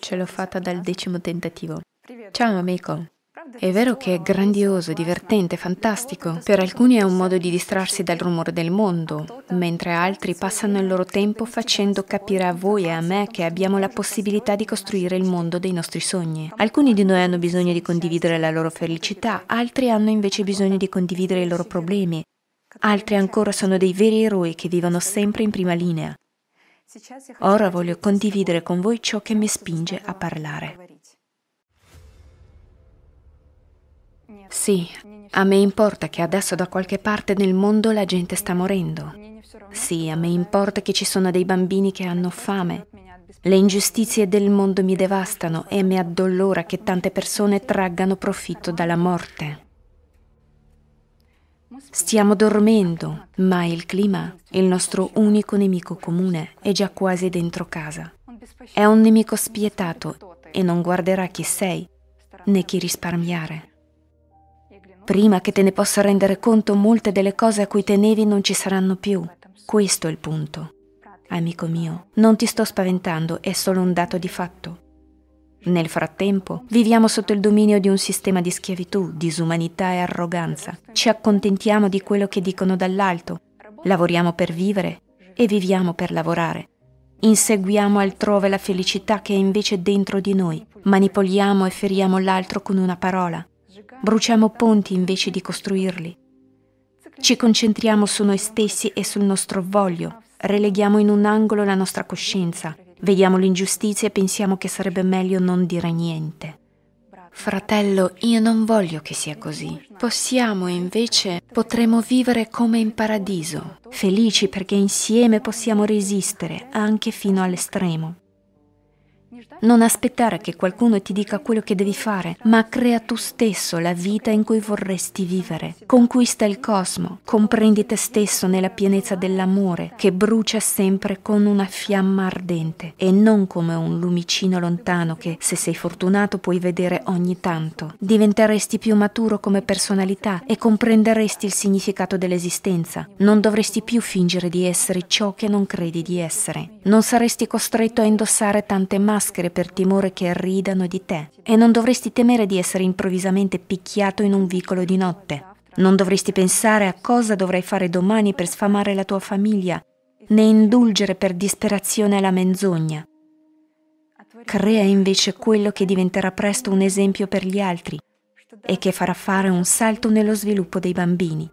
Ce l'ho fatta dal decimo tentativo. Ciao amico. È vero che è grandioso, divertente, fantastico. Per alcuni è un modo di distrarsi dal rumore del mondo, mentre altri passano il loro tempo facendo capire a voi e a me che abbiamo la possibilità di costruire il mondo dei nostri sogni. Alcuni di noi hanno bisogno di condividere la loro felicità, altri hanno invece bisogno di condividere i loro problemi. Altri ancora sono dei veri eroi che vivono sempre in prima linea. Ora voglio condividere con voi ciò che mi spinge a parlare. Sì, a me importa che adesso da qualche parte nel mondo la gente sta morendo. Sì, a me importa che ci sono dei bambini che hanno fame. Le ingiustizie del mondo mi devastano e mi addolora che tante persone traggano profitto dalla morte. Stiamo dormendo, ma il clima, il nostro unico nemico comune, è già quasi dentro casa. È un nemico spietato e non guarderà chi sei né chi risparmiare. Prima che te ne possa rendere conto, molte delle cose a cui tenevi non ci saranno più. Questo è il punto. Amico mio, non ti sto spaventando, è solo un dato di fatto. Nel frattempo, viviamo sotto il dominio di un sistema di schiavitù, disumanità e arroganza. Ci accontentiamo di quello che dicono dall'alto, lavoriamo per vivere e viviamo per lavorare. Inseguiamo altrove la felicità che è invece dentro di noi, manipoliamo e feriamo l'altro con una parola, Bruciamo ponti invece di costruirli. Ci concentriamo su noi stessi e sul nostro voglio. Releghiamo in un angolo la nostra coscienza. Vediamo l'ingiustizia e pensiamo che sarebbe meglio non dire niente. Fratello, io non voglio che sia così. Possiamo invece, potremo vivere come in paradiso, felici perché insieme possiamo resistere anche fino all'estremo. Non aspettare che qualcuno ti dica quello che devi fare, ma crea tu stesso la vita in cui vorresti vivere. Conquista il cosmo, comprendi te stesso nella pienezza dell'amore che brucia sempre con una fiamma ardente e non come un lumicino lontano che, se sei fortunato, puoi vedere ogni tanto. Diventeresti più maturo come personalità e comprenderesti il significato dell'esistenza. Non dovresti più fingere di essere ciò che non credi di essere. Non saresti costretto a indossare tante maschere per timore che ridano di te e non dovresti temere di essere improvvisamente picchiato in un vicolo di notte. Non dovresti pensare a cosa dovrai fare domani per sfamare la tua famiglia, né indulgere per disperazione la menzogna. Crea invece quello che diventerà presto un esempio per gli altri e che farà fare un salto nello sviluppo dei bambini,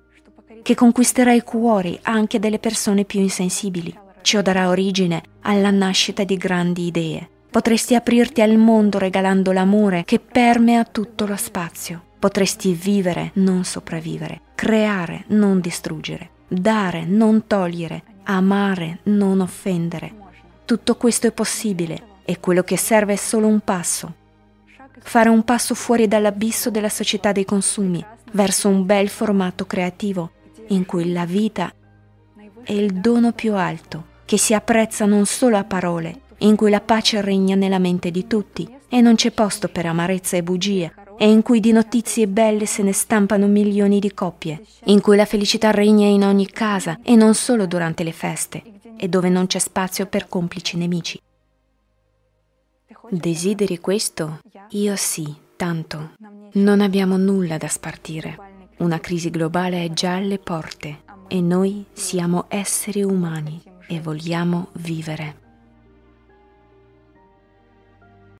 che conquisterà i cuori anche delle persone più insensibili. Ciò darà origine alla nascita di grandi idee. Potresti aprirti al mondo regalando l'amore che permea tutto lo spazio. Potresti vivere, non sopravvivere, creare, non distruggere, dare, non togliere, amare, non offendere. Tutto questo è possibile e quello che serve è solo un passo. Fare un passo fuori dall'abisso della società dei consumi, verso un bel formato creativo in cui la vita è il dono più alto, che si apprezza non solo a parole, in cui la pace regna nella mente di tutti e non c'è posto per amarezza e bugie, e in cui di notizie belle se ne stampano milioni di coppie, in cui la felicità regna in ogni casa e non solo durante le feste, e dove non c'è spazio per complici nemici. Desideri questo? Io sì, tanto. Non abbiamo nulla da spartire. Una crisi globale è già alle porte e noi siamo esseri umani e vogliamo vivere.